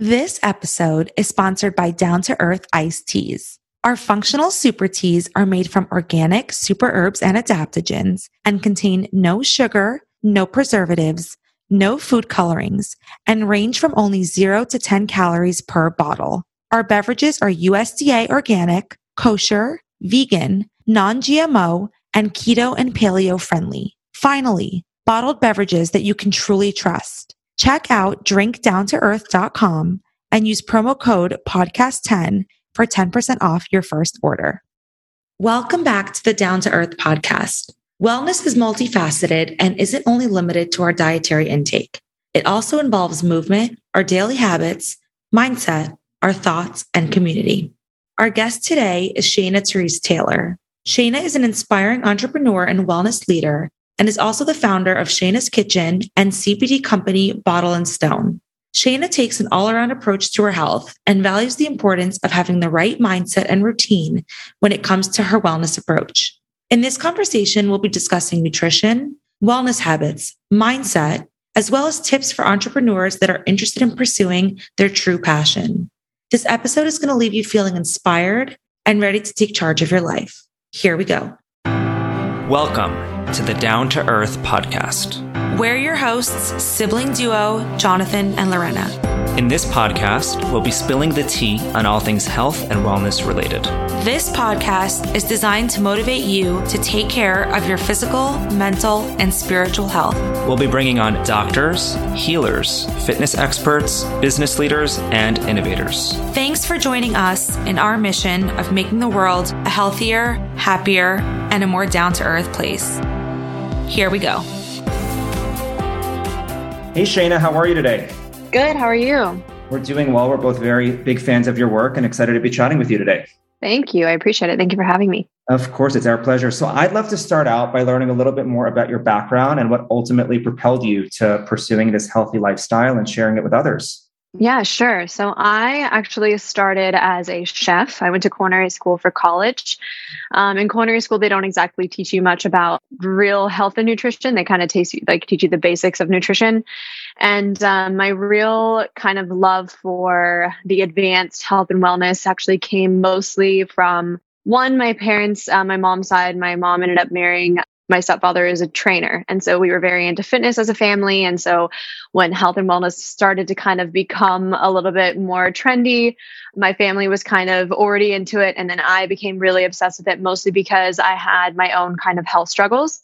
This episode is sponsored by Down to Earth Iced Teas. Our functional super teas are made from organic super herbs and adaptogens and contain no sugar, no preservatives, no food colorings, and range from only 0 to 10 calories per bottle. Our beverages are USDA organic, kosher, vegan, non GMO, and keto and paleo friendly. Finally, bottled beverages that you can truly trust. Check out drinkdowntoearth.com and use promo code podcast10 for 10% off your first order. Welcome back to the Down to Earth podcast. Wellness is multifaceted and isn't only limited to our dietary intake. It also involves movement, our daily habits, mindset, our thoughts, and community. Our guest today is Shayna Therese Taylor. Shayna is an inspiring entrepreneur and wellness leader and is also the founder of Shayna's Kitchen and CBD company Bottle and Stone. Shayna takes an all around approach to her health and values the importance of having the right mindset and routine when it comes to her wellness approach. In this conversation, we'll be discussing nutrition, wellness habits, mindset, as well as tips for entrepreneurs that are interested in pursuing their true passion. This episode is going to leave you feeling inspired and ready to take charge of your life. Here we go. Welcome to the Down to Earth podcast. We're your hosts, sibling duo Jonathan and Lorena. In this podcast, we'll be spilling the tea on all things health and wellness related. This podcast is designed to motivate you to take care of your physical, mental, and spiritual health. We'll be bringing on doctors, healers, fitness experts, business leaders, and innovators. Thanks for joining us in our mission of making the world a healthier, happier, and a more down to earth place. Here we go. Hey, Shayna, how are you today? Good. How are you? We're doing well. We're both very big fans of your work and excited to be chatting with you today. Thank you. I appreciate it. Thank you for having me. Of course, it's our pleasure. So, I'd love to start out by learning a little bit more about your background and what ultimately propelled you to pursuing this healthy lifestyle and sharing it with others. Yeah, sure. So I actually started as a chef. I went to culinary school for college. Um, in culinary school, they don't exactly teach you much about real health and nutrition. They kind of teach you like teach you the basics of nutrition. And um, my real kind of love for the advanced health and wellness actually came mostly from one, my parents, uh, my mom's side. My mom ended up marrying my stepfather is a trainer. And so we were very into fitness as a family. And so when health and wellness started to kind of become a little bit more trendy, my family was kind of already into it. And then I became really obsessed with it, mostly because I had my own kind of health struggles.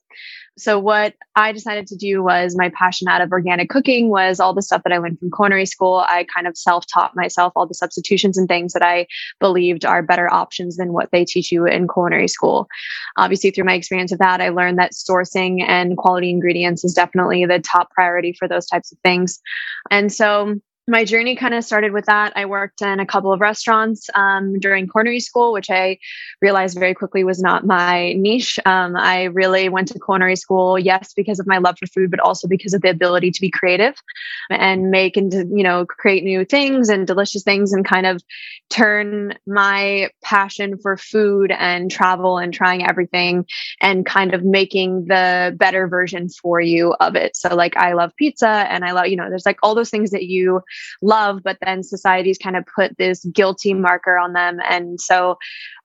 So what I decided to do was my passion out of organic cooking was all the stuff that I learned from culinary school. I kind of self-taught myself all the substitutions and things that I believed are better options than what they teach you in culinary school. Obviously, through my experience of that, I learned that sourcing and quality ingredients is definitely the top priority for those types of things. And so my journey kind of started with that. I worked in a couple of restaurants um, during culinary school, which I realized very quickly was not my niche. Um, I really went to culinary school, yes, because of my love for food, but also because of the ability to be creative and make and you know create new things and delicious things, and kind of turn my passion for food and travel and trying everything and kind of making the better version for you of it. So, like, I love pizza, and I love you know, there's like all those things that you love, but then society's kind of put this guilty marker on them. And so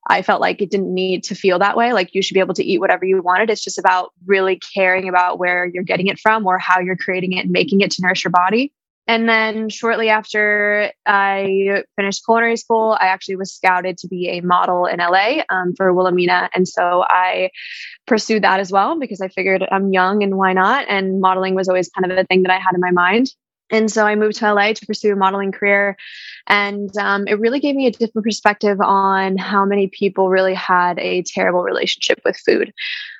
I felt like it didn't need to feel that way. Like you should be able to eat whatever you wanted. It's just about really caring about where you're getting it from or how you're creating it and making it to nourish your body. And then shortly after I finished culinary school, I actually was scouted to be a model in LA um, for Wilhelmina. And so I pursued that as well because I figured I'm young and why not? And modeling was always kind of a thing that I had in my mind. And so I moved to LA to pursue a modeling career. And um, it really gave me a different perspective on how many people really had a terrible relationship with food,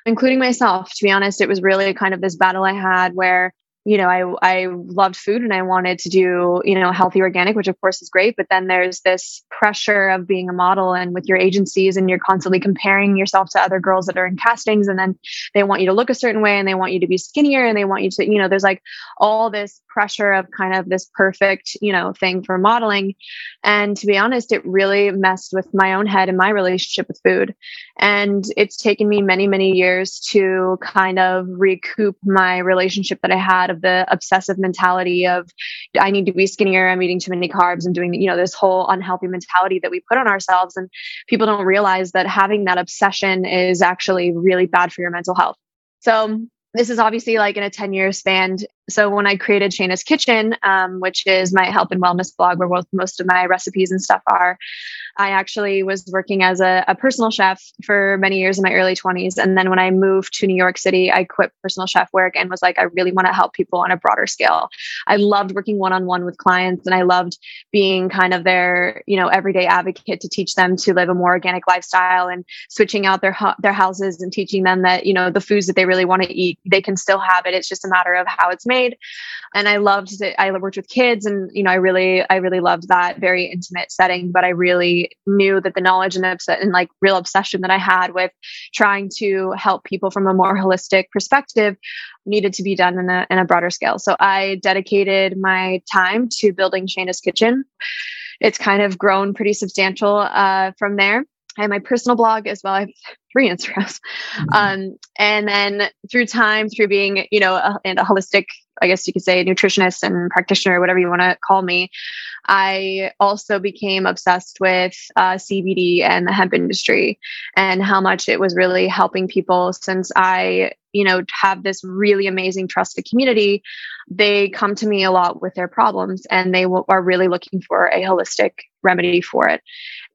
including myself. To be honest, it was really kind of this battle I had where you know, I I loved food and I wanted to do, you know, healthy organic, which of course is great. But then there's this pressure of being a model and with your agencies and you're constantly comparing yourself to other girls that are in castings and then they want you to look a certain way and they want you to be skinnier and they want you to, you know, there's like all this pressure of kind of this perfect, you know, thing for modeling. And to be honest, it really messed with my own head and my relationship with food. And it's taken me many, many years to kind of recoup my relationship that I had of the obsessive mentality of I need to be skinnier, I'm eating too many carbs, and doing, you know, this whole unhealthy mentality that we put on ourselves. And people don't realize that having that obsession is actually really bad for your mental health. So this is obviously like in a 10 year span. So when I created Shayna's Kitchen, um, which is my health and wellness blog where most of my recipes and stuff are, I actually was working as a, a, personal chef for many years in my early 20s. And then when I moved to New York City, I quit personal chef work and was like, I really want to help people on a broader scale. I loved working one on one with clients and I loved being kind of their, you know, everyday advocate to teach them to live a more organic lifestyle and switching out their, their houses and teaching them that, you know, the foods that they really want to eat, they can still have it. It's just a matter of how it's made. And I loved it. I worked with kids and, you know, I really, I really loved that very intimate setting, but I really knew that the knowledge and, obs- and like real obsession that I had with trying to help people from a more holistic perspective needed to be done in a, in a broader scale. So I dedicated my time to building Shayna's Kitchen. It's kind of grown pretty substantial uh, from there. I have my personal blog as well. I have three Instagrams. Mm-hmm. Um, and then through time, through being, you know, a, and a holistic, I guess you could say, nutritionist and practitioner, whatever you want to call me, I also became obsessed with uh, CBD and the hemp industry and how much it was really helping people since I, you know, have this really amazing trusted community. They come to me a lot with their problems and they w- are really looking for a holistic remedy for it.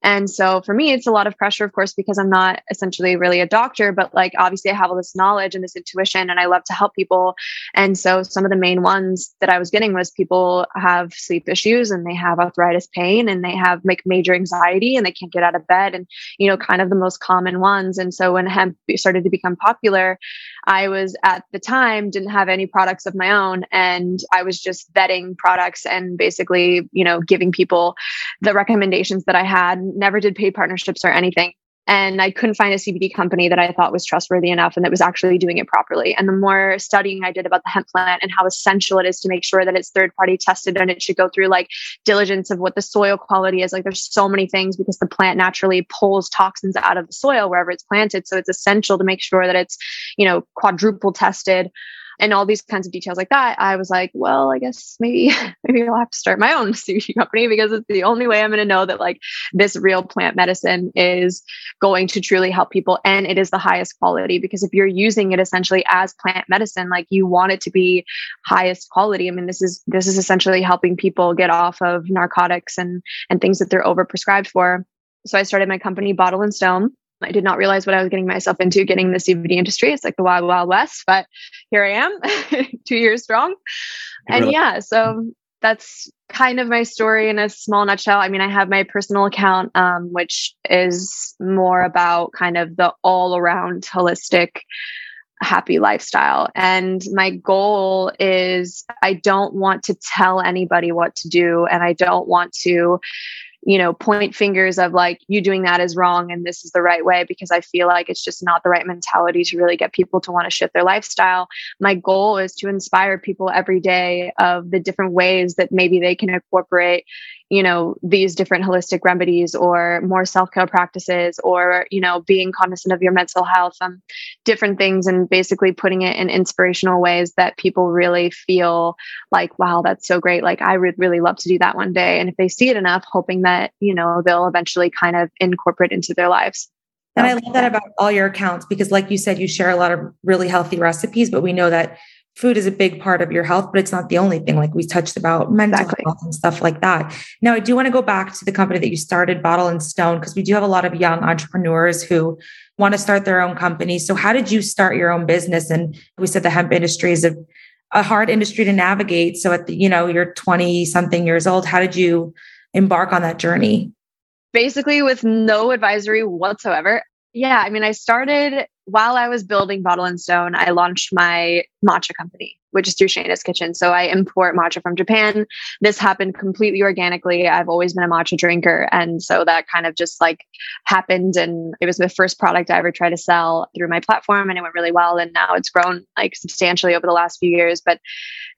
And so for me, it's a lot of pressure, of course, because I'm not essentially really a doctor, but like obviously I have all this knowledge and this intuition and I love to help people. And so some of the main ones that I was getting was people have sleep issues and they have arthritis pain and they have like major anxiety and they can't get out of bed and, you know, kind of the most common ones. And so when hemp started to become popular, I was at the time didn't have any products of my own and I was just vetting products and basically, you know, giving people the recommendations that I had never did paid partnerships or anything. And I couldn't find a CBD company that I thought was trustworthy enough and that was actually doing it properly. And the more studying I did about the hemp plant and how essential it is to make sure that it's third party tested and it should go through like diligence of what the soil quality is. Like there's so many things because the plant naturally pulls toxins out of the soil wherever it's planted. So it's essential to make sure that it's, you know, quadruple tested and all these kinds of details like that, I was like, well, I guess maybe maybe I'll have to start my own sushi company because it's the only way I'm going to know that like this real plant medicine is going to truly help people and it is the highest quality because if you're using it essentially as plant medicine, like you want it to be highest quality. I mean, this is this is essentially helping people get off of narcotics and and things that they're overprescribed for. So I started my company Bottle and Stone I did not realize what I was getting myself into getting the CBD industry. It's like the wild, wild west, but here I am, two years strong. And yeah, so that's kind of my story in a small nutshell. I mean, I have my personal account, um, which is more about kind of the all around holistic happy lifestyle. And my goal is I don't want to tell anybody what to do. And I don't want to you know, point fingers of like, you doing that is wrong and this is the right way, because I feel like it's just not the right mentality to really get people to want to shift their lifestyle. My goal is to inspire people every day of the different ways that maybe they can incorporate, you know these different holistic remedies or more self-care practices or you know being cognizant of your mental health um different things and basically putting it in inspirational ways that people really feel like wow that's so great. Like i would really love to do that one day. And if they see it enough hoping that you know they'll eventually kind of incorporate into their lives. And I love that about all your accounts because, like you said, you share a lot of really healthy recipes, but we know that food is a big part of your health, but it's not the only thing. Like we touched about mental exactly. health and stuff like that. Now, I do want to go back to the company that you started, Bottle and Stone, because we do have a lot of young entrepreneurs who want to start their own company. So, how did you start your own business? And we said the hemp industry is a, a hard industry to navigate. So, at the, you know, you're 20 something years old. How did you embark on that journey? Basically, with no advisory whatsoever. Yeah, I mean, I started while I was building Bottle and Stone, I launched my matcha company, which is through Shayna's Kitchen. So I import matcha from Japan. This happened completely organically. I've always been a matcha drinker. And so that kind of just like happened. And it was the first product I ever tried to sell through my platform. And it went really well. And now it's grown like substantially over the last few years. But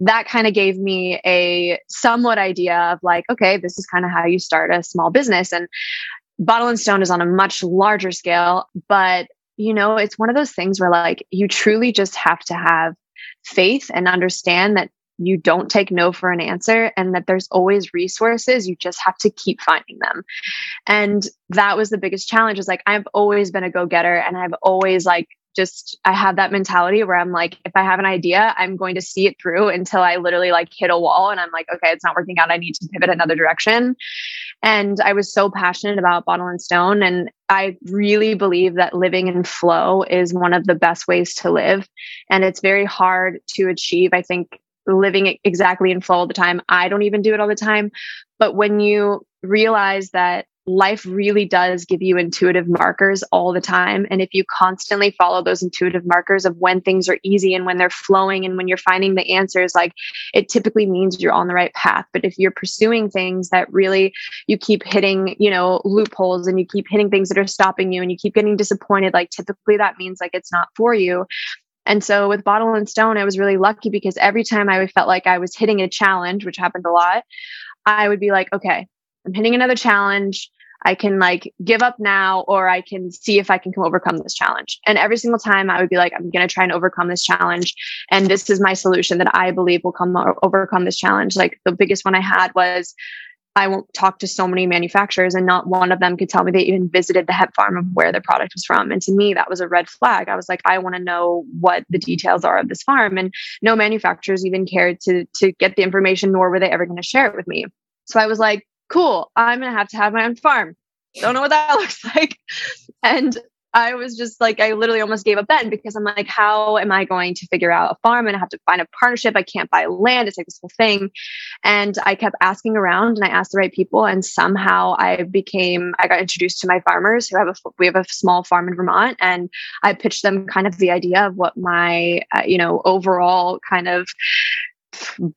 that kind of gave me a somewhat idea of like, okay, this is kind of how you start a small business. And Bottle and Stone is on a much larger scale, but you know, it's one of those things where like you truly just have to have faith and understand that you don't take no for an answer and that there's always resources. You just have to keep finding them. And that was the biggest challenge is like i've always been a go-getter and i've always like just I have that mentality where I'm like, if I have an idea, I'm going to see it through until I literally like hit a wall and I'm like, okay, it's not working out. I need to pivot another direction. And I was so passionate about Bottle and Stone. And I really believe that living in flow is one of the best ways to live. And it's very hard to achieve. I think living exactly in flow all the time. I don't even do it all the time. But when you realize that life really does give you intuitive markers all the time. And if you constantly follow those intuitive markers of when things are easy and when they're flowing and when you're finding the answers, like it typically means you're on the right path. But if you're pursuing things that really you keep hitting, you know, loopholes and you keep hitting things that are stopping you and you keep getting disappointed, like typically that means like it's not for you. And so with Bottle and Stone, I was really lucky because every time I felt like I was hitting a challenge, which happened a lot, I would be like, okay, I'm hitting another challenge. I can like give up now or I can see if I can come overcome this challenge. And every single time I would be like, I'm going to try and overcome this challenge. And this is my solution that I believe will come overcome this challenge. Like the biggest one I had was I won't talk to so many manufacturers and not one of them could tell me they even visited the hemp farm of where their product was from. And to me, that was a red flag. I was like, I want to know what the details are of this farm. And no manufacturers even cared to, to get the information, nor were they ever going to share it with me. So I was like, cool, I'm going to have to have my own farm. Don't know what that looks like. And I was just like, I literally almost gave up then because I'm like, how am I going to figure out a farm? And I have to find a partnership. I can't buy land. It's like this whole thing. And I kept asking around and I asked the right people. And somehow I became, I got introduced to my farmers who have a, we have a small farm in Vermont. And I pitched them kind of the idea of what my, uh, you know, overall kind of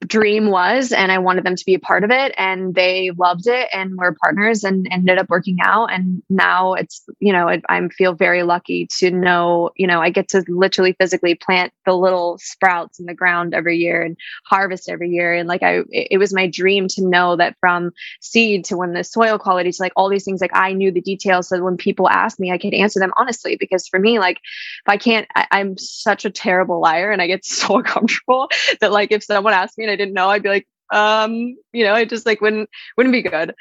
dream was and I wanted them to be a part of it and they loved it and we're partners and ended up working out. And now it's you know it, I feel very lucky to know you know I get to literally physically plant the little sprouts in the ground every year and harvest every year. And like I it, was my dream to know that from seed to when the soil quality to like all these things like I knew the details so when people ask me I could answer them honestly. Because for me like if I can't I, I'm such a terrible liar and I get so uncomfortable that like if someone someone asked me and I didn't know, I'd be like, um, you know, it just like wouldn't wouldn't be good.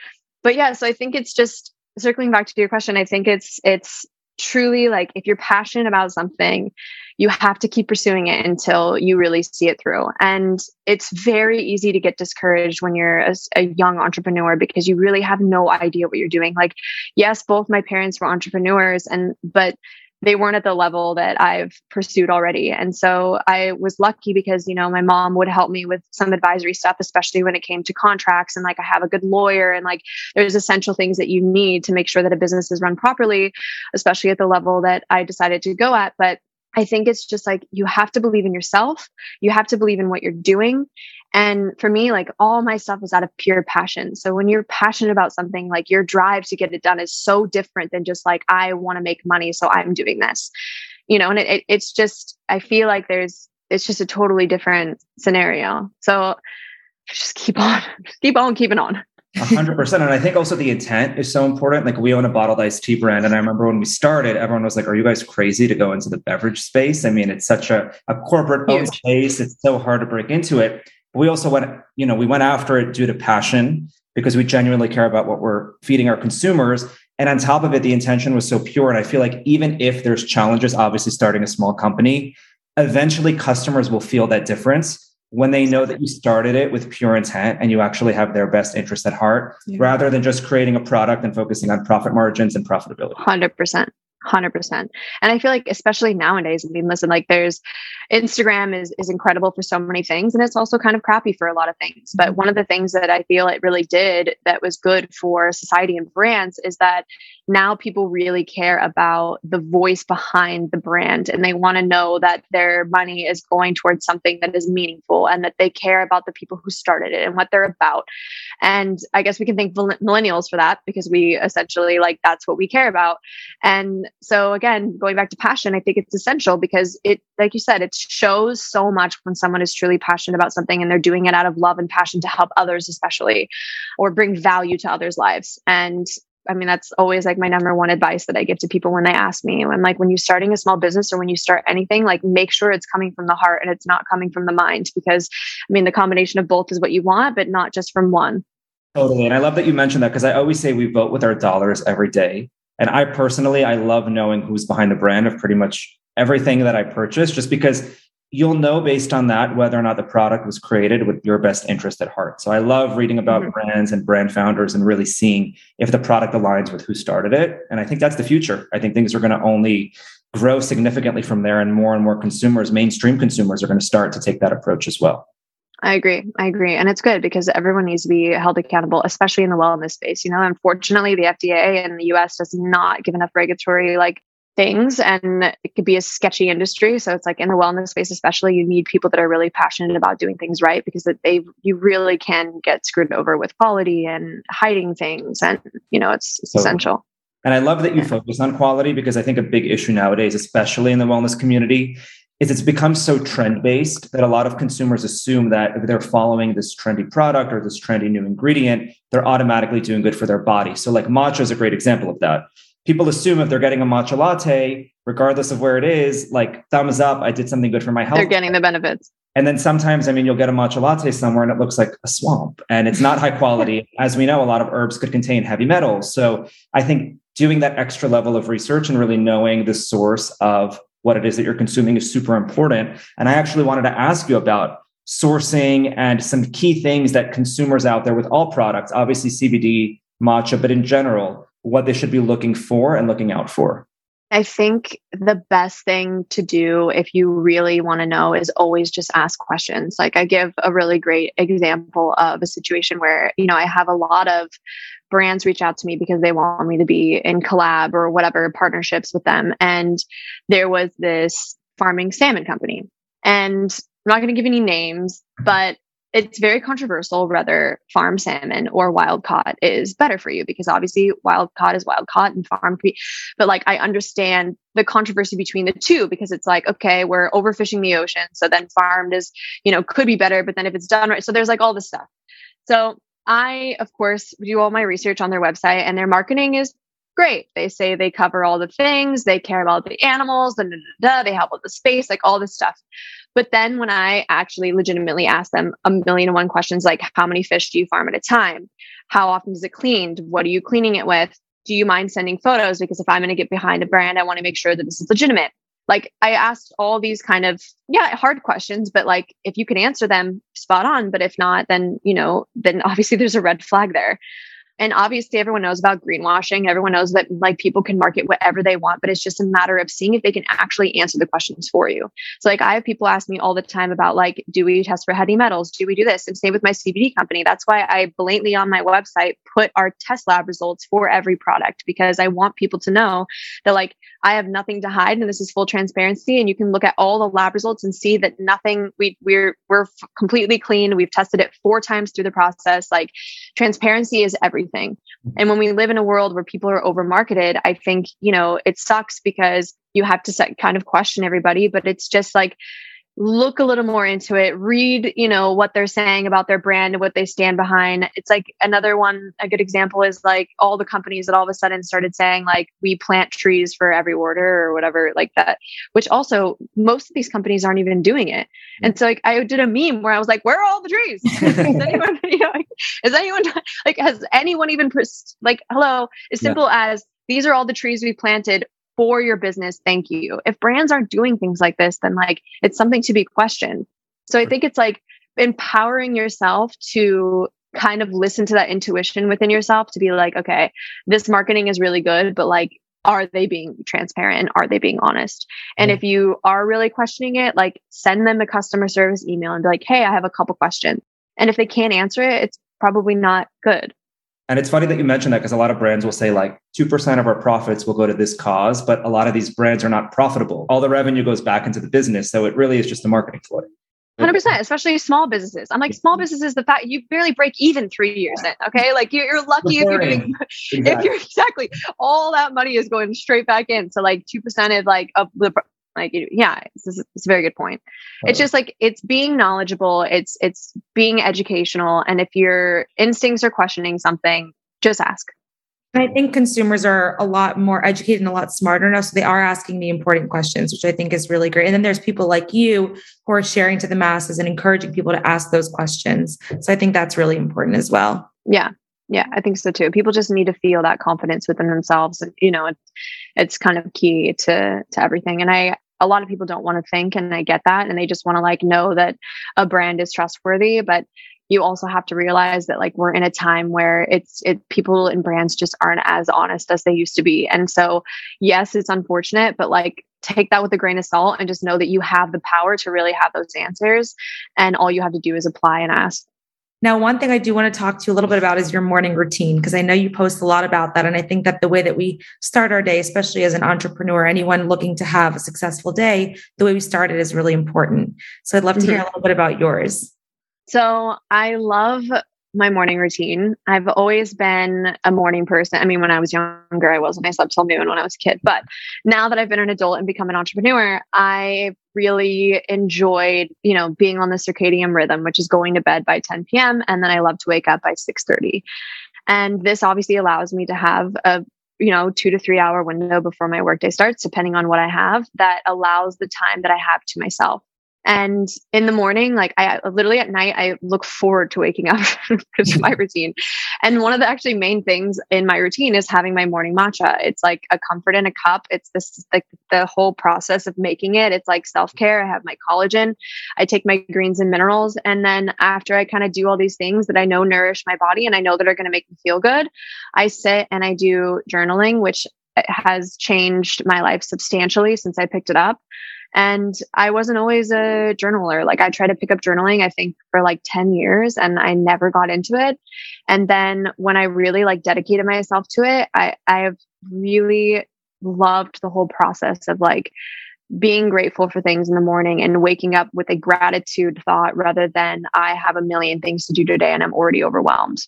But yeah, so I think it's just circling back to your question, I think it's it's truly like if you're passionate about something, you have to keep pursuing it until you really see it through. And it's very easy to get discouraged when you're a, a, young entrepreneur because you really have no idea what you're doing. Like, yes, both my parents were entrepreneurs, and but they weren't at the level that I've pursued already. And so I was lucky because, you know, my mom would help me with some advisory stuff, especially when it came to contracts. And like I have a good lawyer and like there's essential things that you need to make sure that a business is run properly, especially at the level that I decided to go at. But I think it's just like you have to believe in yourself. You have to believe in what you're doing. And for me, like all my stuff is out of pure passion. So when you're passionate about something, like your drive to get it done is so different than just like, I want to make money. So I'm doing this, you know, and it, it, it's just, I feel like there's, it's just a totally different scenario. So just keep on, just keep on keeping on. hundred percent. And I think also the intent is so important. Like we own a bottled iced tea brand. And I remember when we started, everyone was like, Are you guys crazy to go into the beverage space? I mean, it's such a, a corporate owned space. It's so hard to break into it. We also went, you know, we went after it due to passion because we genuinely care about what we're feeding our consumers. And on top of it, the intention was so pure. And I feel like even if there's challenges, obviously starting a small company, eventually customers will feel that difference when they know that you started it with pure intent and you actually have their best interest at heart yeah. rather than just creating a product and focusing on profit margins and profitability. 100%. 100% and i feel like especially nowadays i mean listen like there's instagram is is incredible for so many things and it's also kind of crappy for a lot of things but one of the things that i feel it really did that was good for society and brands is that now people really care about the voice behind the brand and they want to know that their money is going towards something that is meaningful and that they care about the people who started it and what they're about. And I guess we can thank millennials for that because we essentially like that's what we care about. And so again, going back to passion, I think it's essential because it like you said, it shows so much when someone is truly passionate about something and they're doing it out of love and passion to help others especially or bring value to others' lives. And I mean, that's always like my number one advice that I give to people when they ask me. I'm like, when you're starting a small business or when you start anything, like make sure it's coming from the heart and it's not coming from the mind because I mean, the combination of both is what you want, but not just from one. Totally. And I love that you mentioned that because I always say we vote with our dollars every day. And I personally, I love knowing who's behind the brand of pretty much everything that I purchase, just because you'll know based on that whether or not the product was created with your best interest at heart. So I love reading about mm-hmm. brands and brand founders and really seeing if the product aligns with who started it. And I think that's the future. I think things are going to only grow significantly from there and more and more consumers, mainstream consumers are going to start to take that approach as well. I agree. I agree. And it's good because everyone needs to be held accountable, especially in the wellness space. You know, unfortunately, the FDA in the US does not give enough regulatory like things and it could be a sketchy industry. So it's like in the wellness space especially you need people that are really passionate about doing things right because they you really can get screwed over with quality and hiding things and you know it's, it's essential. And i love that you focus on quality because i think a big issue nowadays especially in the wellness community is it's become so trend based that a lot of consumers assume that if they're following this trendy product or this trendy new ingredient they're automatically doing good for their body. So like matcha is a great example of that people assume if they're getting a matcha latte, regardless of where it is, like thumbs up, I did something good for my health. They're getting the benefits. And then sometimes, I mean, you'll get a matcha latte somewhere and it looks like a swamp and it's not high quality. As we know, a lot of herbs could contain heavy metals. So I think doing that extra level of research and really knowing the source of what it is that you're consuming is super important. And I actually wanted to ask you about sourcing and some key things that consumers out there with all products, obviously CBD, matcha, but in general, what they should be looking for and looking out for? I think the best thing to do if you really want to know is always just ask questions. Like I give a really great example of a situation where, you know, I have a lot of brands reach out to me because they want me to be in collab or whatever partnerships with them. And there was this farming salmon company. And I'm not going to give any names, but it's very controversial whether farm salmon or wild caught is better for you because obviously wild caught is wild caught and farm but like i understand the controversy between the two because it's like okay we're overfishing the ocean so then farmed is you know could be better but then if it's done right so there's like all this stuff. So i of course do all my research on their website and their marketing is great. They say they cover all the things, they care about the animals, da, they help with the space, like all this stuff. But then when I actually legitimately ask them a million and one questions like, how many fish do you farm at a time? How often is it cleaned? What are you cleaning it with? Do you mind sending photos? Because if I'm going to get behind a brand, I want to make sure that this is legitimate. Like I asked all these kind of, yeah, hard questions, but like if you can answer them, spot on. But if not, then, you know, then obviously there's a red flag there. And obviously, everyone knows about greenwashing. Everyone knows that like people can market whatever they want, but it's just a matter of seeing if they can actually answer the questions for you. So, like, I have people ask me all the time about like, do we test for heavy metals? Do we do this? And same with my CBD company. That's why I blatantly on my website put our test lab results for every product because I want people to know that like I have nothing to hide and this is full transparency. And you can look at all the lab results and see that nothing we we're we're completely clean. We've tested it four times through the process. Like transparency is everything everything. And when we live in a world where people are over marketed, I think, you know, it sucks because you have to set, kind of question everybody, but it's just like look a little more into it read you know what they're saying about their brand and what they stand behind. It's like another one a good example is like all the companies that all of a sudden started saying like we plant trees for every order or whatever like that which also most of these companies aren't even doing it. Mm. And so like i did a meme where i was like where are all the trees? Is anyone you know, like, is anyone like has anyone even pers- like hello as simple yeah. as these are all the trees we planted for your business. Thank you. If brands aren't doing things like this, then like it's something to be questioned. So I think it's like empowering yourself to kind of listen to that intuition within yourself to be like, okay, this marketing is really good, but like, are they being transparent? Are they being honest? And mm-hmm. if you are really questioning it, like send them a customer service email and be like, hey, I have a couple questions. And if they can't answer it, it's probably not good. And it's funny that you mentioned that because a lot of brands will say like 2% of our profits will go to this cause, but a lot of these brands are not profitable. All the revenue goes back into the business. So it really is just a marketing ploy. 100% especially small businesses i'm like small businesses the fact you barely break even three years in okay like you're, you're lucky if you're doing exactly. if you're exactly all that money is going straight back in so like 2% of like of the like yeah it's, it's a very good point it's just like it's being knowledgeable it's it's being educational and if your instincts are questioning something just ask I think consumers are a lot more educated and a lot smarter now. So they are asking the important questions, which I think is really great. And then there's people like you who are sharing to the masses and encouraging people to ask those questions. So I think that's really important as well. Yeah. Yeah, I think so too. People just need to feel that confidence within themselves. And, you know, it, it's kind of key to, to everything. And I, a lot of people don't want to think and I get that. And they just want to like know that a brand is trustworthy. But you also have to realize that like we're in a time where it's it people and brands just aren't as honest as they used to be and so yes it's unfortunate but like take that with a grain of salt and just know that you have the power to really have those answers and all you have to do is apply and ask now, one thing I do want to talk to you a little bit about is your morning routine, because I know you post a lot about that. And I think that the way that we start our day, especially as an entrepreneur, anyone looking to have a successful day, the way we start it is really important. So I'd love to mm-hmm. hear a little bit about yours. So I love my morning routine. I've always been a morning person. I mean, when I was younger, I wasn't. I slept till noon when I was a kid. But now that I've been an adult and become an entrepreneur, I really enjoyed, you know, being on the circadian rhythm, which is going to bed by 10 p.m. And then I love to wake up by 6:30. And this obviously allows me to have a you know, two to three hour window before my workday starts, depending on what I have, that allows the time that I have to myself. And in the morning, like I literally at night, I look forward to waking up because of my routine. And one of the actually main things in my routine is having my morning matcha. It's like a comfort in a cup. It's this like the whole process of making it. It's like self care. I have my collagen. I take my greens and minerals. And then after I kind of do all these things that I know nourish my body and I know that are going to make me feel good, I sit and I do journaling, which eh, has changed my life substantially since I picked it up. And I wasn't always a journaler. Like I tried to pick up journaling, I think for like 10 years and I never got into it. And then when I really like dedicated myself to it, I, I have really loved the whole process of like being grateful for things in the morning and waking up with a gratitude thought rather than I have a million things to do today and I'm already overwhelmed.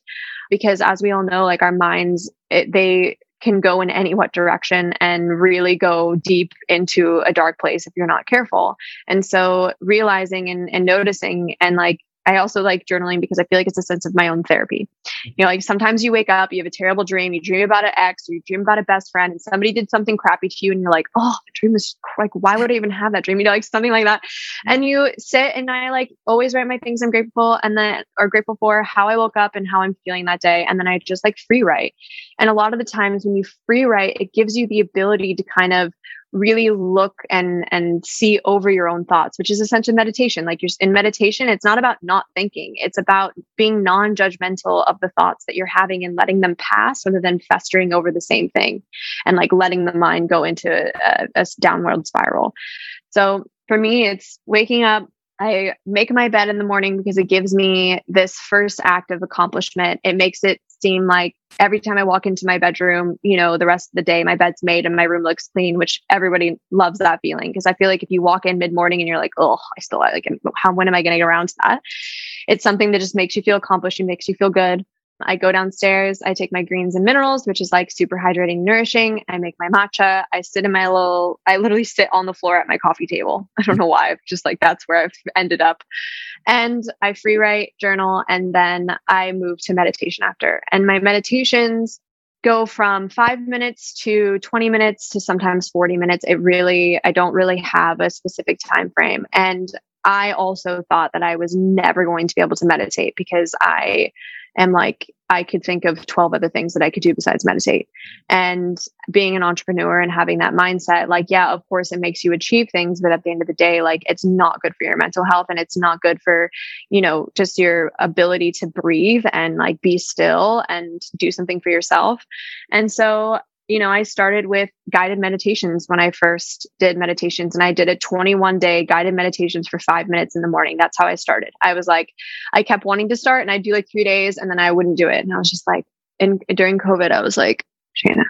Because as we all know, like our minds, it, they can go in any what direction and really go deep into a dark place if you're not careful. And so realizing and, and noticing and like I also like journaling because I feel like it's a sense of my own therapy. You know, like sometimes you wake up, you have a terrible dream, you dream about an ex, or you dream about a best friend, and somebody did something crappy to you, and you're like, oh, the dream is like, why would I even have that dream? You know, like something like that. And you sit and I like always write my things I'm grateful and then are grateful for how I woke up and how I'm feeling that day. And then I just like free write. And a lot of the times when you free write, it gives you the ability to kind of really look and and see over your own thoughts which is essentially meditation. Like you're in meditation it's not about not thinking. It's about being non-judgmental of the thoughts that you're having and letting them pass rather than festering over the same thing and like letting the mind go into a, a downward spiral. So for me it's waking up I make my bed in the morning because it gives me this first act of accomplishment. It makes it seem like every time I walk into my bedroom, you know, the rest of the day my bed's made and my room looks clean, which everybody loves that feeling because I feel like if you walk in mid morning and you're like, oh, I still like, how when am I going to get around to that? It's something that just makes you feel accomplished and makes you feel good. I go downstairs, I take my greens and minerals, which is like super hydrating, nourishing. I make my matcha. I sit in my little, I literally sit on the floor at my coffee table. I don't know why, just like that's where I've ended up. And I free write, journal, and then I move to meditation after. And my meditations go from five minutes to 20 minutes to sometimes 40 minutes. It really, I don't really have a specific time frame. And I also thought that I was never going to be able to meditate because I and like I could think of 12 other things that I could do besides meditate. And being an entrepreneur and having that mindset, like, yeah, of course, it makes you achieve things, but at the end of the day, like, it's not good for your mental health and it's not good for, you know, just your ability to breathe and like be still and do something for yourself. And so you know, I started with guided meditations when I first did meditations and I did a 21 day guided meditations for five minutes in the morning. That's how I started. I was like, I kept wanting to start and I'd do like three days and then I wouldn't do it. And I was just like, in during COVID, I was like, Shayna,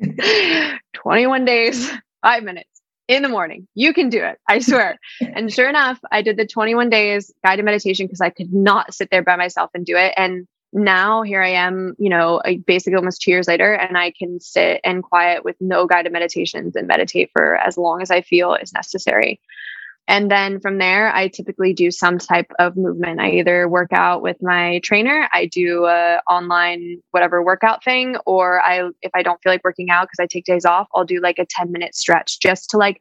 21 days, five minutes in the morning. You can do it. I swear. and sure enough, I did the 21 days guided meditation because I could not sit there by myself and do it. And now here I am, you know, basically almost two years later, and I can sit and quiet with no guided meditations and meditate for as long as I feel is necessary. And then from there, I typically do some type of movement. I either work out with my trainer, I do a online whatever workout thing, or I if I don't feel like working out because I take days off, I'll do like a 10 minute stretch just to like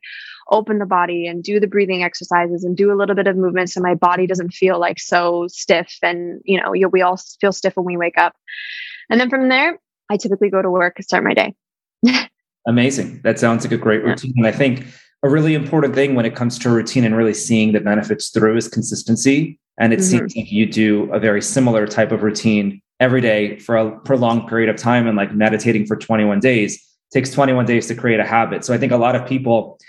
open the body and do the breathing exercises and do a little bit of movement so my body doesn't feel like so stiff and you know we all feel stiff when we wake up. And then from there, I typically go to work and start my day. Amazing. That sounds like a great routine. And I think a really important thing when it comes to routine and really seeing the benefits through is consistency. And it mm-hmm. seems like you do a very similar type of routine every day for a prolonged period of time and like meditating for 21 days takes 21 days to create a habit. So I think a lot of people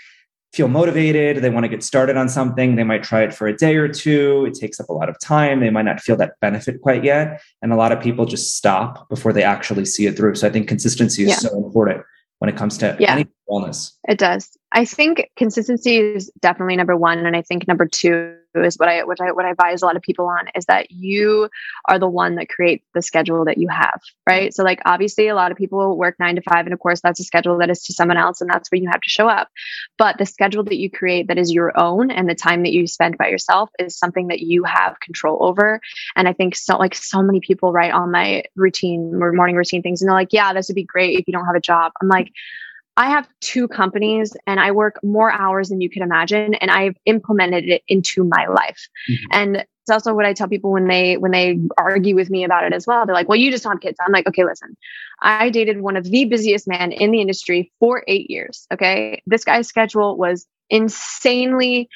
feel motivated, they want to get started on something, they might try it for a day or two, it takes up a lot of time, they might not feel that benefit quite yet, and a lot of people just stop before they actually see it through. So I think consistency is yeah. so important when it comes to yeah. any wellness. It does. I think consistency is definitely number one, and I think number two is what I what I what I advise a lot of people on is that you are the one that creates the schedule that you have, right? So like obviously a lot of people work nine to five, and of course that's a schedule that is to someone else, and that's where you have to show up. But the schedule that you create that is your own, and the time that you spend by yourself is something that you have control over. And I think so like so many people write on my routine or morning routine things, and they're like, yeah, this would be great if you don't have a job. I'm like I have two companies and I work more hours than you can imagine and I've implemented it into my life. Mm-hmm. And it's also what I tell people when they when they argue with me about it as well. They're like, "Well, you just don't have kids." I'm like, "Okay, listen. I dated one of the busiest men in the industry for 8 years, okay? This guy's schedule was insanely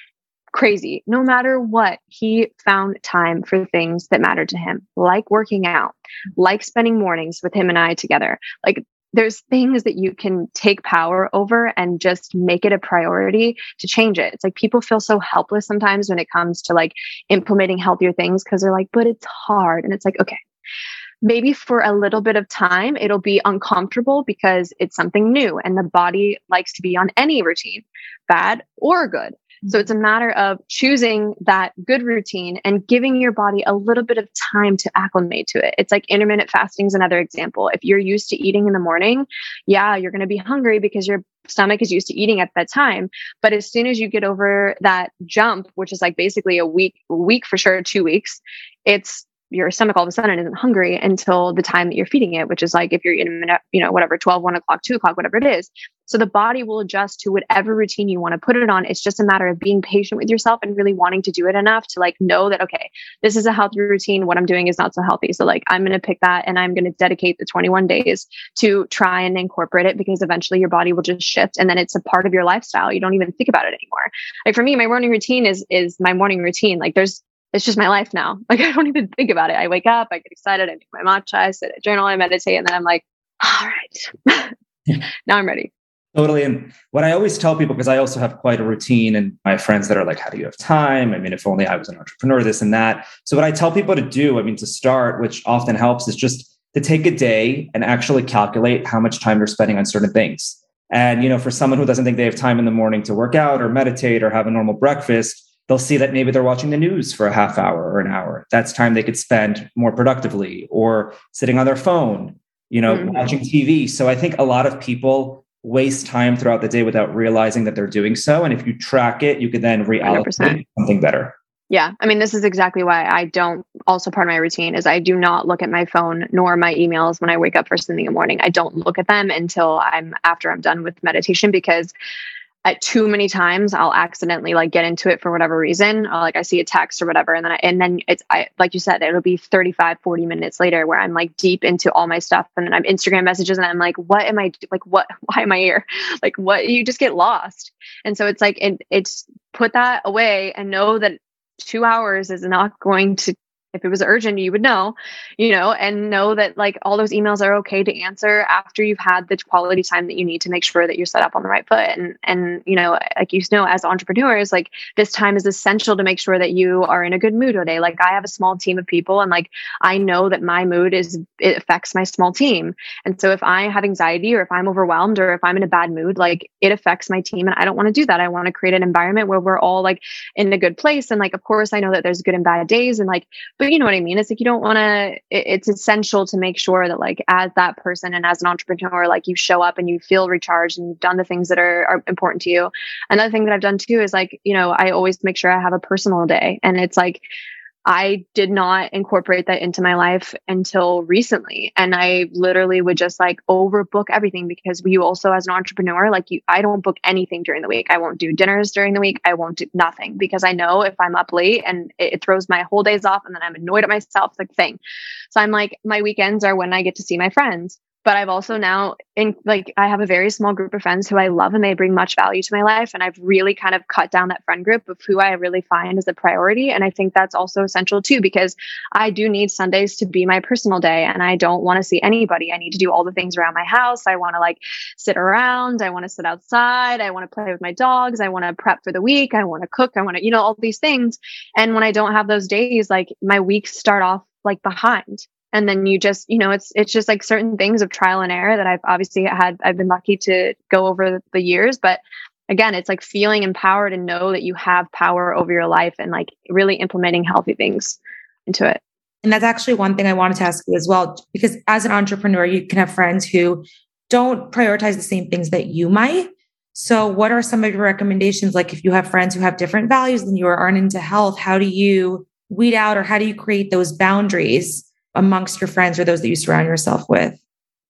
crazy. No matter what, he found time for things that mattered to him, like working out, like spending mornings with him and I together. Like there's things that you can take power over and just make it a priority to change it. It's like people feel so helpless sometimes when it comes to like implementing healthier things because they're like, but it's hard. And it's like, okay, maybe for a little bit of time, it'll be uncomfortable because it's something new and the body likes to be on any routine, bad or good. So it's a matter of choosing that good routine and giving your body a little bit of time to acclimate to it. It's like intermittent fasting is another example. If you're used to eating in the morning, yeah, you're going to be hungry because your stomach is used to eating at that time. But as soon as you get over that jump, which is like basically a week, week for sure, two weeks, it's your stomach all of a sudden isn't hungry until the time that you're feeding it, which is like if you're eating, you know, whatever, 12, 1 o'clock, 2 o'clock, whatever it is. So the body will adjust to whatever routine you want to put it on. It's just a matter of being patient with yourself and really wanting to do it enough to like know that, okay, this is a healthy routine. What I'm doing is not so healthy. So like I'm going to pick that and I'm going to dedicate the 21 days to try and incorporate it because eventually your body will just shift and then it's a part of your lifestyle. You don't even think about it anymore. Like for me, my morning routine is, is my morning routine. Like there's, it's just my life now. Like I don't even think about it. I wake up, I get excited, I make my matcha, I sit, I journal, I meditate, and then I'm like, all right, now I'm ready. Totally. And what I always tell people, because I also have quite a routine, and my friends that are like, How do you have time? I mean, if only I was an entrepreneur, this and that. So, what I tell people to do, I mean, to start, which often helps, is just to take a day and actually calculate how much time they're spending on certain things. And, you know, for someone who doesn't think they have time in the morning to work out or meditate or have a normal breakfast, they'll see that maybe they're watching the news for a half hour or an hour. That's time they could spend more productively or sitting on their phone, you know, mm-hmm. watching TV. So I think a lot of people waste time throughout the day without realizing that they're doing so. And if you track it, you could then reallocate something better. Yeah. I mean, this is exactly why I don't also part of my routine is I do not look at my phone nor my emails when I wake up first thing in the morning. I don't look at them until I'm after I'm done with meditation because at too many times I'll accidentally like get into it for whatever reason. Like I see a text or whatever. And then, I, and then it's, I, like you said, it'll be 35, 40 minutes later where I'm like deep into all my stuff. And then I'm Instagram messages and I'm like, what am I like? What, why am I here? Like what, you just get lost. And so it's like, it, it's put that away and know that two hours is not going to if it was urgent, you would know, you know, and know that like all those emails are okay to answer after you've had the quality time that you need to make sure that you're set up on the right foot. And and you know, like you know, as entrepreneurs, like this time is essential to make sure that you are in a good mood today. Like I have a small team of people, and like I know that my mood is it affects my small team. And so if I have anxiety or if I'm overwhelmed or if I'm in a bad mood, like it affects my team, and I don't want to do that. I want to create an environment where we're all like in a good place. And like, of course, I know that there's good and bad days, and like but you know what I mean? It's like you don't want to, it, it's essential to make sure that, like, as that person and as an entrepreneur, like you show up and you feel recharged and you've done the things that are, are important to you. Another thing that I've done too is like, you know, I always make sure I have a personal day. And it's like, I did not incorporate that into my life until recently. And I literally would just like overbook everything because you also, as an entrepreneur, like you, I don't book anything during the week. I won't do dinners during the week. I won't do nothing because I know if I'm up late and it, it throws my whole days off and then I'm annoyed at myself, like thing. So I'm like, my weekends are when I get to see my friends but I've also now in like I have a very small group of friends who I love and they bring much value to my life and I've really kind of cut down that friend group of who I really find is a priority and I think that's also essential too because I do need Sundays to be my personal day and I don't want to see anybody. I need to do all the things around my house. I want to like sit around, I want to sit outside, I want to play with my dogs, I want to prep for the week, I want to cook, I want to you know all these things. And when I don't have those days like my weeks start off like behind and then you just you know it's it's just like certain things of trial and error that i've obviously had i've been lucky to go over the years. But again it's like feeling empowered and know that you have power over your life and like really implementing healthy things into it. And that's actually one thing i wanted to ask you as well because as an entrepreneur you can have friends who don't prioritize the same things that you might. So what are some of your recommendations? Like if you have friends who have different values than you or aren't into health how do you weed out or how do you create those boundaries amongst your friends or those that you surround yourself with?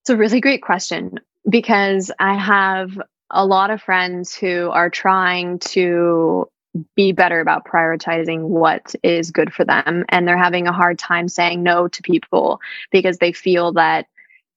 It's a really great question because I have a lot of friends who are trying to be better about prioritizing what is good for them. And they're having a hard time saying no to people because they feel that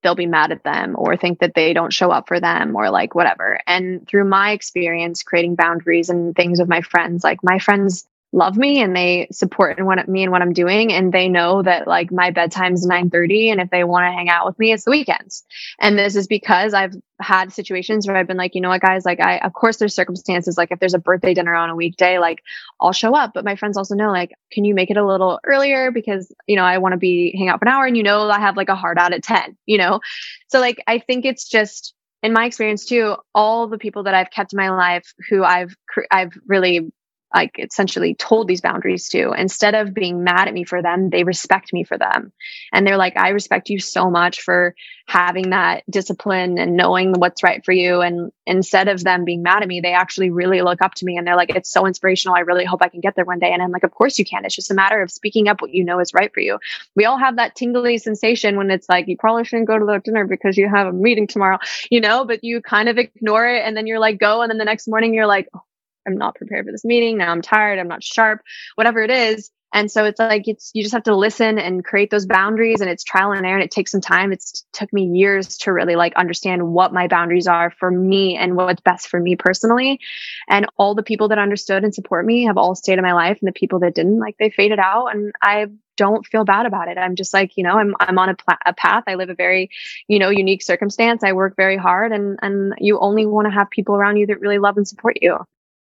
they'll be mad at them or think that they don't show up for them or like whatever. And through my experience creating boundaries and things with my friends, like my friends love me and they support in what me and what I'm doing. And they know that like my bedtime's 9:30 and if they want to hang out with me it's the weekends. And this is because I've had situations where I've been like, you know what guys, like I of course there's circumstances. Like if there's a birthday dinner on a weekday like I'll show up, but my friends also know like can you make it a little earlier? Because you know I want to be hang out for an hour. And you know I have like a hard out at 10, you know. So like I think it's just in my experience too, all the people that I've kept in my life who I've I've really like essentially told these boundaries to. Instead of being mad at me for them they respect me for them. And they're like i respect you so much for having that discipline and knowing what's right for you. And instead of them being mad at me they actually really look up to me and they're like it's so inspirational. I really hope i can get there one day. And i'm like of course you can. It's just a matter of speaking up what you know is right for you. We all have that tingly sensation when it's like you probably shouldn't go to the dinner because you have a meeting tomorrow you know but you kind of ignore it and then you're like go. And then the next morning you're like oh, I'm not prepared for this meeting. Now I'm tired. I'm not sharp, whatever it is. And so it's like, it's, you just have to listen and create those boundaries and it's trial and error and it takes some time. It's took me years to really like understand what my boundaries are for me and what's best for me personally. And all the people that understood and support me have all stayed in my life and the people that didn't, like they faded out and I don't feel bad about it. I'm just like, you know, I'm, I'm on a, pl- a path. I live a very, you know, unique circumstance. I work very hard and, and you only want to have people around you that really love and support you.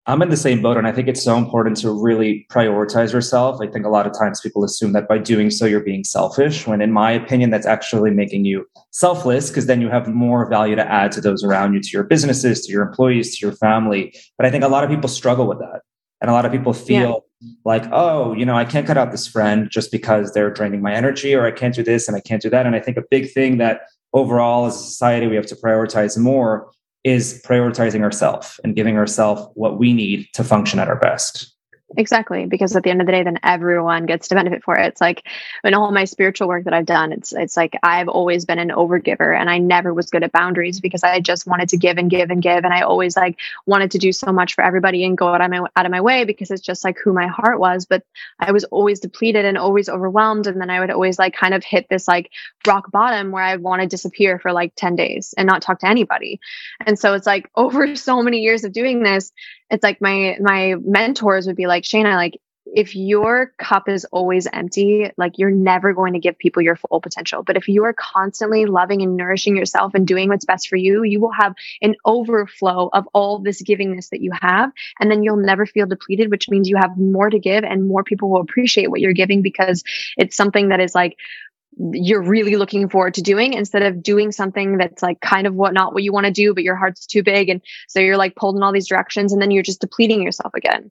I'm in the same boat, and I think it's so important to really prioritize yourself. I think a lot of times people assume that by doing so, you're being selfish, when in my opinion, that's actually making you selfless because then you have more value to add to those around you, to your businesses, to your employees, to your family. But I think a lot of people struggle with that. And a lot of people feel yeah. like, oh, you know, I can't cut out this friend just because they're draining my energy, or I can't do this and I can't do that. And I think a big thing that overall as a society we have to prioritize more is prioritizing ourselves and giving ourselves what we need to function at our best. Exactly, because at the end of the day, then everyone gets to benefit for it. It's like in all my spiritual work that I've done, it's it's like I've always been an overgiver, and I never was good at boundaries because I just wanted to give and give and give, and I always like wanted to do so much for everybody and go out of my out of my way because it's just like who my heart was. But I was always depleted and always overwhelmed, and then I would always like kind of hit this like rock bottom where I want to disappear for like ten days and not talk to anybody. And so it's like over so many years of doing this, it's like my my mentors would be like Shayna like if your cup is always empty, like you're never going to give people your full potential. But if you are constantly loving and nourishing yourself and doing what's best for you, you will have an overflow of all this givingness that you have. And then you'll never feel depleted, which means you have more to give and more people will appreciate what you're giving because it's something that is like, you're really looking forward to doing instead of doing something that's like kind of what not what you want to do but your heart's too big and so you're like pulled in all these directions and then you're just depleting yourself again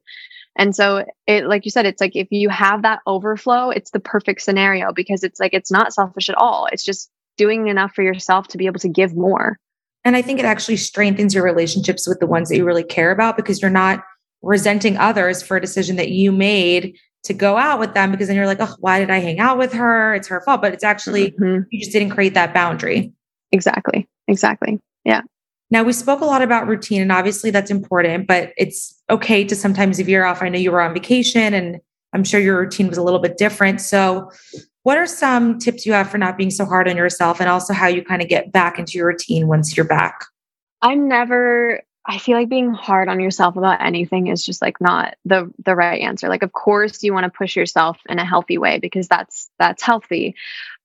and so it, like you said, it's like if you have that overflow, it's the perfect scenario because it's like, it's not selfish at all. It's just doing enough for yourself to be able to give more. And I think it actually strengthens your relationships with the ones that you really care about because you're not resenting others for a decision that you made to go out with them because then you're like, oh, why did I hang out with her? It's her fault. But it's actually, mm-hmm. you just didn't create that boundary. Exactly. Exactly. Yeah. Now, we spoke a lot about routine, and obviously that's important, but it's okay to sometimes veer off. I know you were on vacation, and I'm sure your routine was a little bit different. So, what are some tips you have for not being so hard on yourself, and also how you kind of get back into your routine once you're back? I'm never I feel like being hard on yourself about anything is just like not the the right answer. Like of course you want to push yourself in a healthy way because that's that's healthy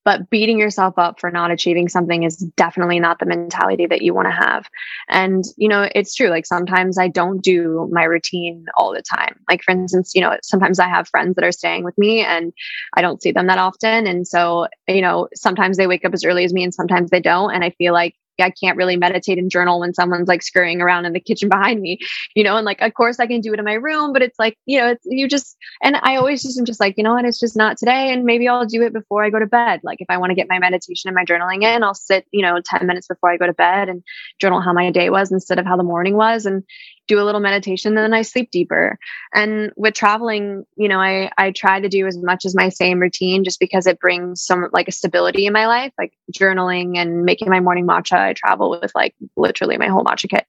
but beating yourself up for not achieving something is definitely not the mentality that you want to have. And you know it's true like sometimes i don't do my routine all the time. Like for instance you know sometimes i have friends that are staying with me and i don't see them that often. And so you know sometimes they wake up as early as me and sometimes they don't. And i feel like I can't really meditate and journal when someone's like scurrying around in the kitchen behind me, you know, and like, of course I can do it in my room, but it's like, you know, it's, you just, and I always just am just like, you know what, it's just not today. And maybe I'll do it before I go to bed. Like if I want to get my meditation and my journaling in, I'll sit, you know, 10 minutes before I go to bed and journal how my day was instead of how the morning was. And do a little meditation and then I sleep deeper. And with traveling, you know, I I try to do as much as my same routine just because it brings some like a stability in my life, like journaling and making my morning matcha. I travel with like literally my whole matcha kit.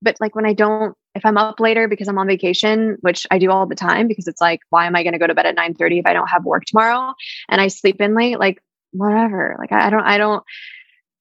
But like when I don't if I'm up later because I'm on vacation, which I do all the time because it's like why am I going to go to bed at 9:30 if I don't have work tomorrow and I sleep in late like whatever. Like I, I don't I don't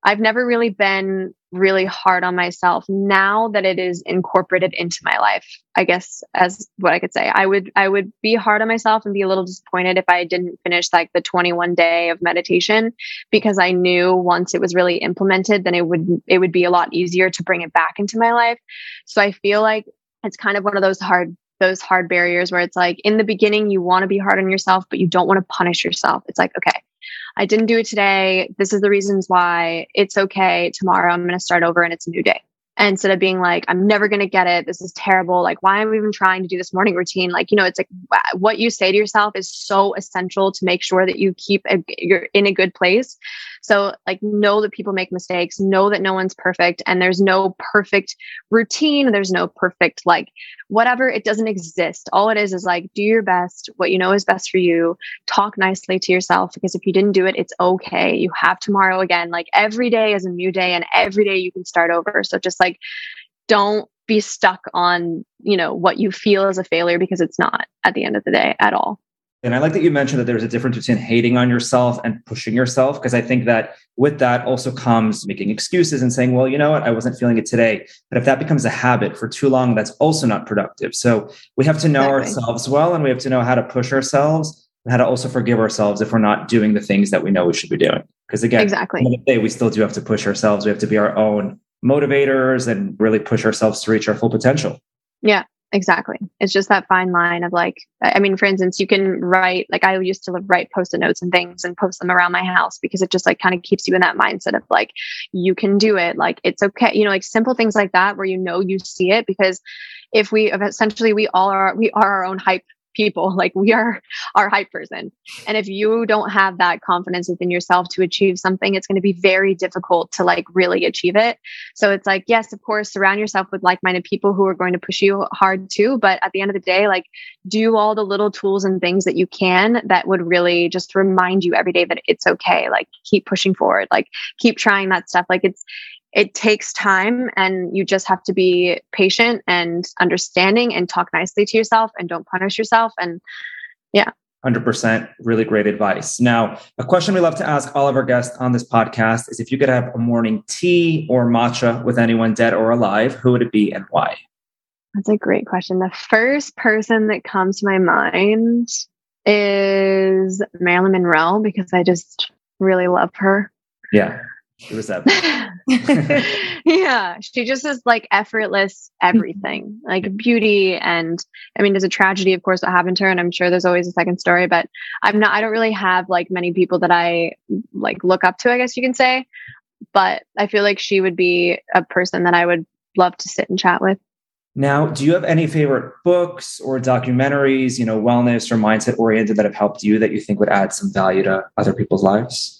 I've never really been really hard on myself now that it is incorporated into my life i guess as what i could say. I would i would be hard on myself and be a little disappointed if i didn't finish like the 21 day of meditation because i knew once it was really implemented then it would it would be a lot easier to bring it back into my life. So i feel like it's kind of one of those hard those hard barriers where it's like in the beginning you want to be hard on yourself but you don't want to punish yourself. It's like okay I didn't do it today. This is the reasons why. It's okay. Tomorrow I'm going to start over and it's a new day. And instead of being like, I'm never going to get it. This is terrible. Like, why am I even trying to do this morning routine? Like, you know, it's like what you say to yourself is so essential to make sure that you keep a, you're in a good place. So, like, know that people make mistakes, know that no one's perfect, and there's no perfect routine. There's no perfect, like, whatever. It doesn't exist. All it is is like, do your best, what you know is best for you. Talk nicely to yourself because if you didn't do it, it's okay. You have tomorrow again. Like, every day is a new day, and every day you can start over. So, just like, don't be stuck on, you know, what you feel as a failure because it's not at the end of the day at all. And I like that you mentioned that there's a difference between hating on yourself and pushing yourself, because I think that with that also comes making excuses and saying, well, you know what, I wasn't feeling it today. But if that becomes a habit for too long, that's also not productive. So we have to know exactly. ourselves well, and we have to know how to push ourselves and how to also forgive ourselves if we're not doing the things that we know we should be doing. Because again, exactly. the day, we still do have to push ourselves. We have to be our own motivators and really push ourselves to reach our full potential. Yeah, Exactly. It's just that fine line of like, I mean, for instance, you can write, like, I used to write post it notes and things and post them around my house because it just like kind of keeps you in that mindset of like, you can do it. Like, it's okay. You know, like simple things like that where you know you see it because if we essentially, we all are, we are our own hype people. Like we are our hype person. And if you don't have that confidence within yourself to achieve something, it's going to be very difficult to like really achieve it. So it's like, yes, of course, surround yourself with like minded people who are going to push you hard too. But at the end of the day, like do all the little tools and things that you can that would really just remind you every day that it's okay. Like keep pushing forward, like keep trying that stuff. Like it's, it takes time and you just have to be patient and understanding and talk nicely to yourself and don't punish yourself and yeah 100% really great advice now a question we love to ask all of our guests on this podcast is if you could have a morning tea or matcha with anyone dead or alive who would it be and why That's a great question. The first person that comes to my mind is Marilyn Monroe because I just really love her. Yeah. It was that. yeah. She just is like effortless everything, like beauty. And I mean, there's a tragedy, of course, that happened to her. And I'm sure there's always a second story, but I'm not, I don't really have like many people that I like look up to, I guess you can say. But I feel like she would be a person that I would love to sit and chat with. Now, do you have any favorite books or documentaries, you know, wellness or mindset oriented that have helped you that you think would add some value to other people's lives?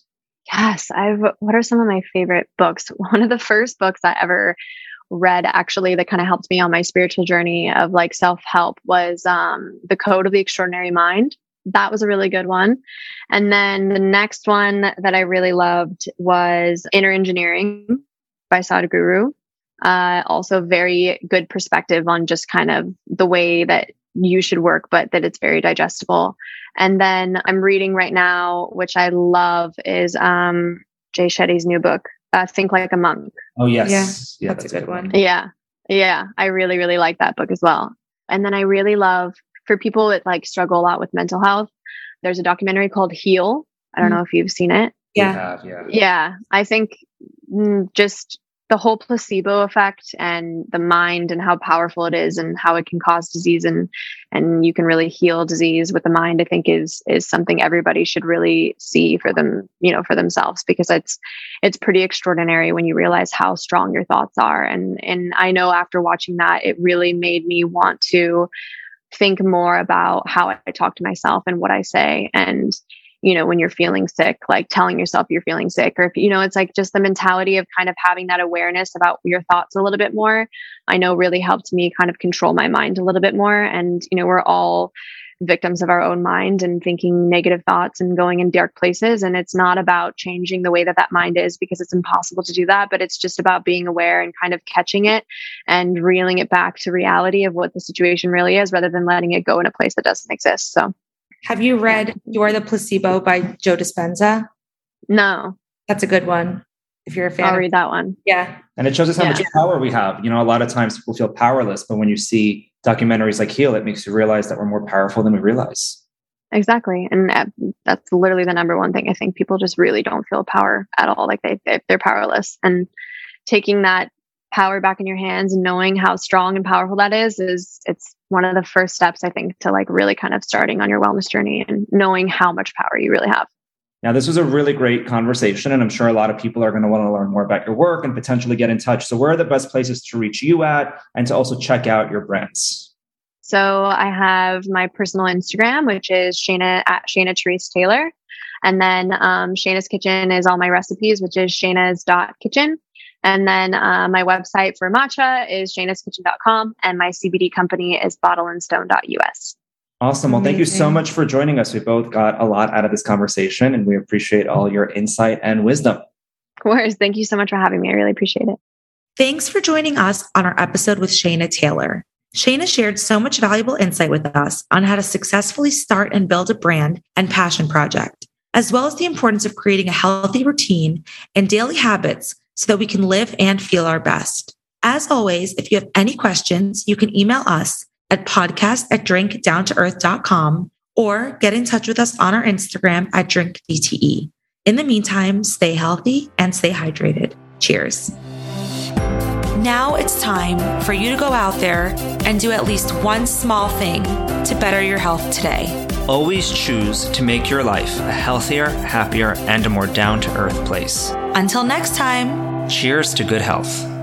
Yes, I've what are some of my favorite books? One of the first books I ever read actually that kind of helped me on my spiritual journey of like self-help was um The Code of the Extraordinary Mind. That was a really good one. And then the next one that I really loved was Inner Engineering by Sadhguru uh, also very good perspective on just kind of the way that you should work, but that it's very digestible. And then I'm reading right now, which I love, is um, Jay Shetty's new book, uh, Think Like a Monk. Oh yes, yeah, yeah that's, that's, a good one. one. Yeah, yeah, I really really like that book as well. And then I really love for people that like struggle a lot with mental health. There's a documentary called Heal. I don't mm know if you've seen it. Yeah, yeah, yeah. I think mm, just the whole placebo effect and the mind and how powerful it is and how it can cause disease and and you can really heal disease with the mind i think is is something everybody should really see for them you know for themselves because it's it's pretty extraordinary when you realize how strong your thoughts are. And and i know after watching that it really made me want to think more about how i talk to myself and what i say. And you know, when you're feeling sick, like telling yourself you're feeling sick, or if, you know, it's like just the mentality of kind of having that awareness about your thoughts a little bit more, I know really helped me kind of control my mind a little bit more. And, you know, we're all victims of our own mind and thinking negative thoughts and going in dark places. And it's not about changing the way that that mind is because it's impossible to do that, but it's just about being aware and kind of catching it and reeling it back to reality of what the situation really is rather than letting it go in a place that doesn't exist. So, have you read You're the Placebo by Joe Dispenza? No. That's a good one. If you're a fan, I'll read that one. Yeah. And it shows us how yeah. much power we have. You know, a lot of times people feel powerless, but when you see documentaries like Heal, it makes you realize that we're more powerful than we realize. Exactly. And uh, that's literally the number one thing. I think people just really don't feel power at all. Like they, they're powerless. And taking that power back in your hands and knowing how strong and powerful that is is it's one of the first steps i think to like really kind of starting on your wellness journey and knowing how much power you really have. Now this was a really great conversation and i'm sure a lot of people are going to want to learn more about your work and potentially get in touch. So where are the best places to reach you at and to also check out your brands? So i have my personal instagram which is Shayna at Shayna therese taylor. And then um, Shayna's kitchen is all my recipes which is Shayna's dot kitchen and then uh, my website for matcha is shaynaskitchen.com and my CBD company is bottleandstone.us. Awesome. Well, thank you so much for joining us. We both got a lot out of this conversation and we appreciate all your insight and wisdom. Of course. Thank you so much for having me. I really appreciate it. Thanks for joining us on our episode with Shayna Taylor. Shayna shared so much valuable insight with us on how to successfully start and build a brand and passion project, as well as the importance of creating a healthy routine and daily habits so that we can live and feel our best. As always, if you have any questions, you can email us at podcast at drinkdowntoearth.com or get in touch with us on our Instagram at drinkdte. In the meantime, stay healthy and stay hydrated. Cheers. Now it's time for you to go out there and do at least one small thing to better your health today. Always choose to make your life a healthier, happier, and a more down to earth place. Until next time, cheers to good health.